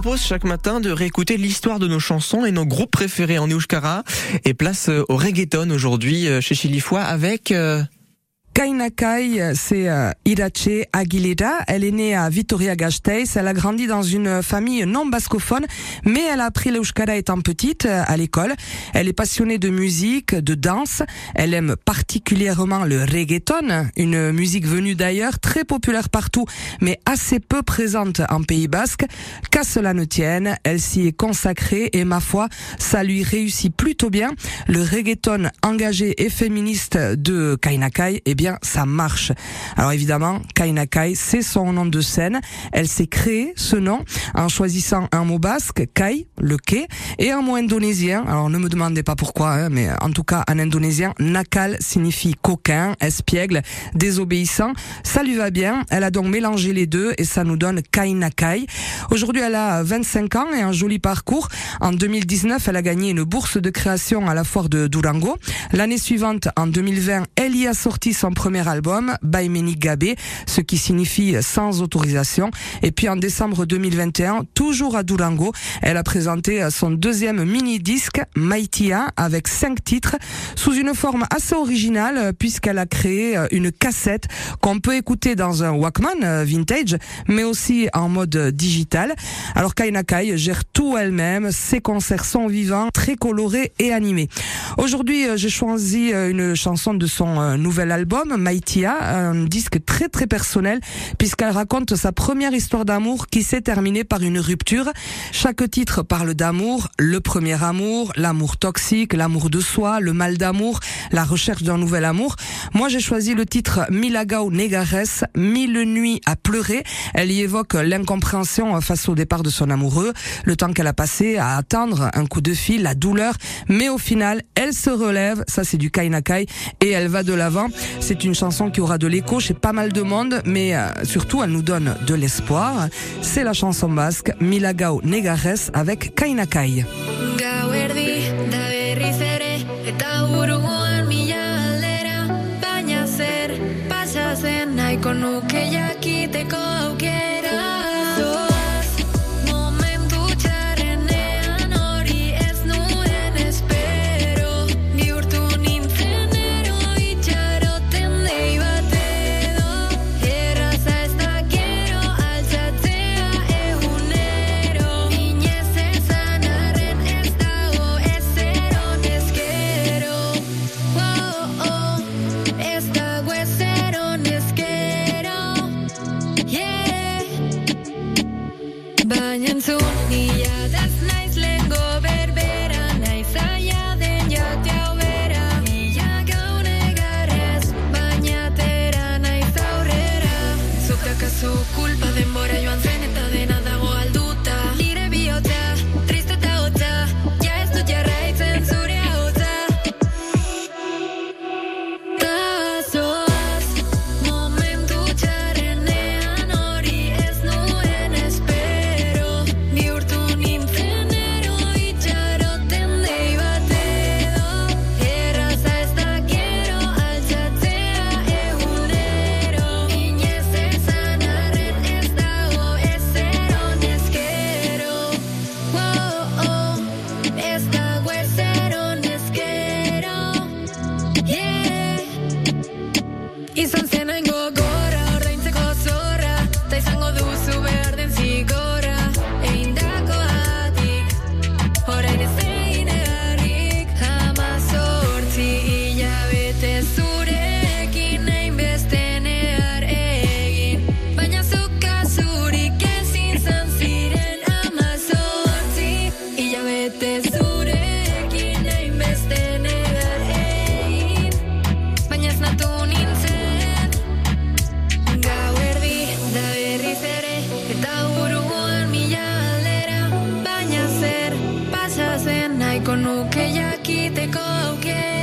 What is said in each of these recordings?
propose chaque matin de réécouter l'histoire de nos chansons et nos groupes préférés en Euskara. Et place euh, au reggaeton aujourd'hui euh, chez Chilifois avec... Euh, Kainakai, c'est euh, Irache Aguilera. Elle est née à Vitoria-Gasteiz. Elle a grandi dans une famille non bascophone, mais elle a appris l'euskara étant petite euh, à l'école. Elle est passionnée de musique, de danse. Elle aime particulièrement le reggaeton, une musique venue d'ailleurs, très populaire partout, mais assez peu présente en Pays Basque. Qu'à cela ne tienne, elle s'y est consacrée et ma foi, ça lui réussit plutôt bien. Le reggaeton engagé et féministe de Kainakai, eh bien, ça marche. Alors évidemment, Kainakai, c'est son nom de scène. Elle s'est créée ce nom en choisissant un mot basque, Kai, le quai, et un mot indonésien. Alors ne me demandez pas pourquoi, hein, mais en tout cas en indonésien, Nakal signifie coquin, espiègle, désobéissant. Ça lui va bien. Elle a donc mélangé les deux et ça nous donne Kainakai. Aujourd'hui, elle a 25 ans et un joli parcours. En 2019, elle a gagné une bourse de création à la foire de Durango. L'année suivante, en 2020, elle y a sorti son premier album, Baimeni Gabé, ce qui signifie sans autorisation. Et puis en décembre 2021, toujours à Durango, elle a présenté son deuxième mini-disque, Maitia, avec cinq titres, sous une forme assez originale, puisqu'elle a créé une cassette qu'on peut écouter dans un Walkman euh, vintage, mais aussi en mode digital. Alors Kainakai gère tout elle-même, ses concerts sont vivants, très colorés et animés. Aujourd'hui, euh, j'ai choisi euh, une chanson de son nouvel album, Maïtia, un disque très très personnel puisqu'elle raconte sa première histoire d'amour qui s'est terminée par une rupture. Chaque titre parle d'amour, le premier amour, l'amour toxique, l'amour de soi, le mal d'amour, la recherche d'un nouvel amour. Moi j'ai choisi le titre Milagao Negares, Mille nuits à pleurer. Elle y évoque l'incompréhension face au départ de son amoureux, le temps qu'elle a passé à attendre un coup de fil, la douleur, mais au final elle se relève, ça c'est du Kainakai, et elle va de l'avant c'est une chanson qui aura de l'écho chez pas mal de monde, mais euh, surtout elle nous donne de l'espoir. C'est la chanson basque Milagao Negares avec Kainakai. su culpa de morir. con lo que ya ukeyaki te coquete.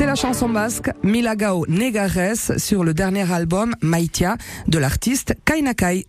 C'est la chanson basque Milagao Negares sur le dernier album Maitia de l'artiste Kainakai.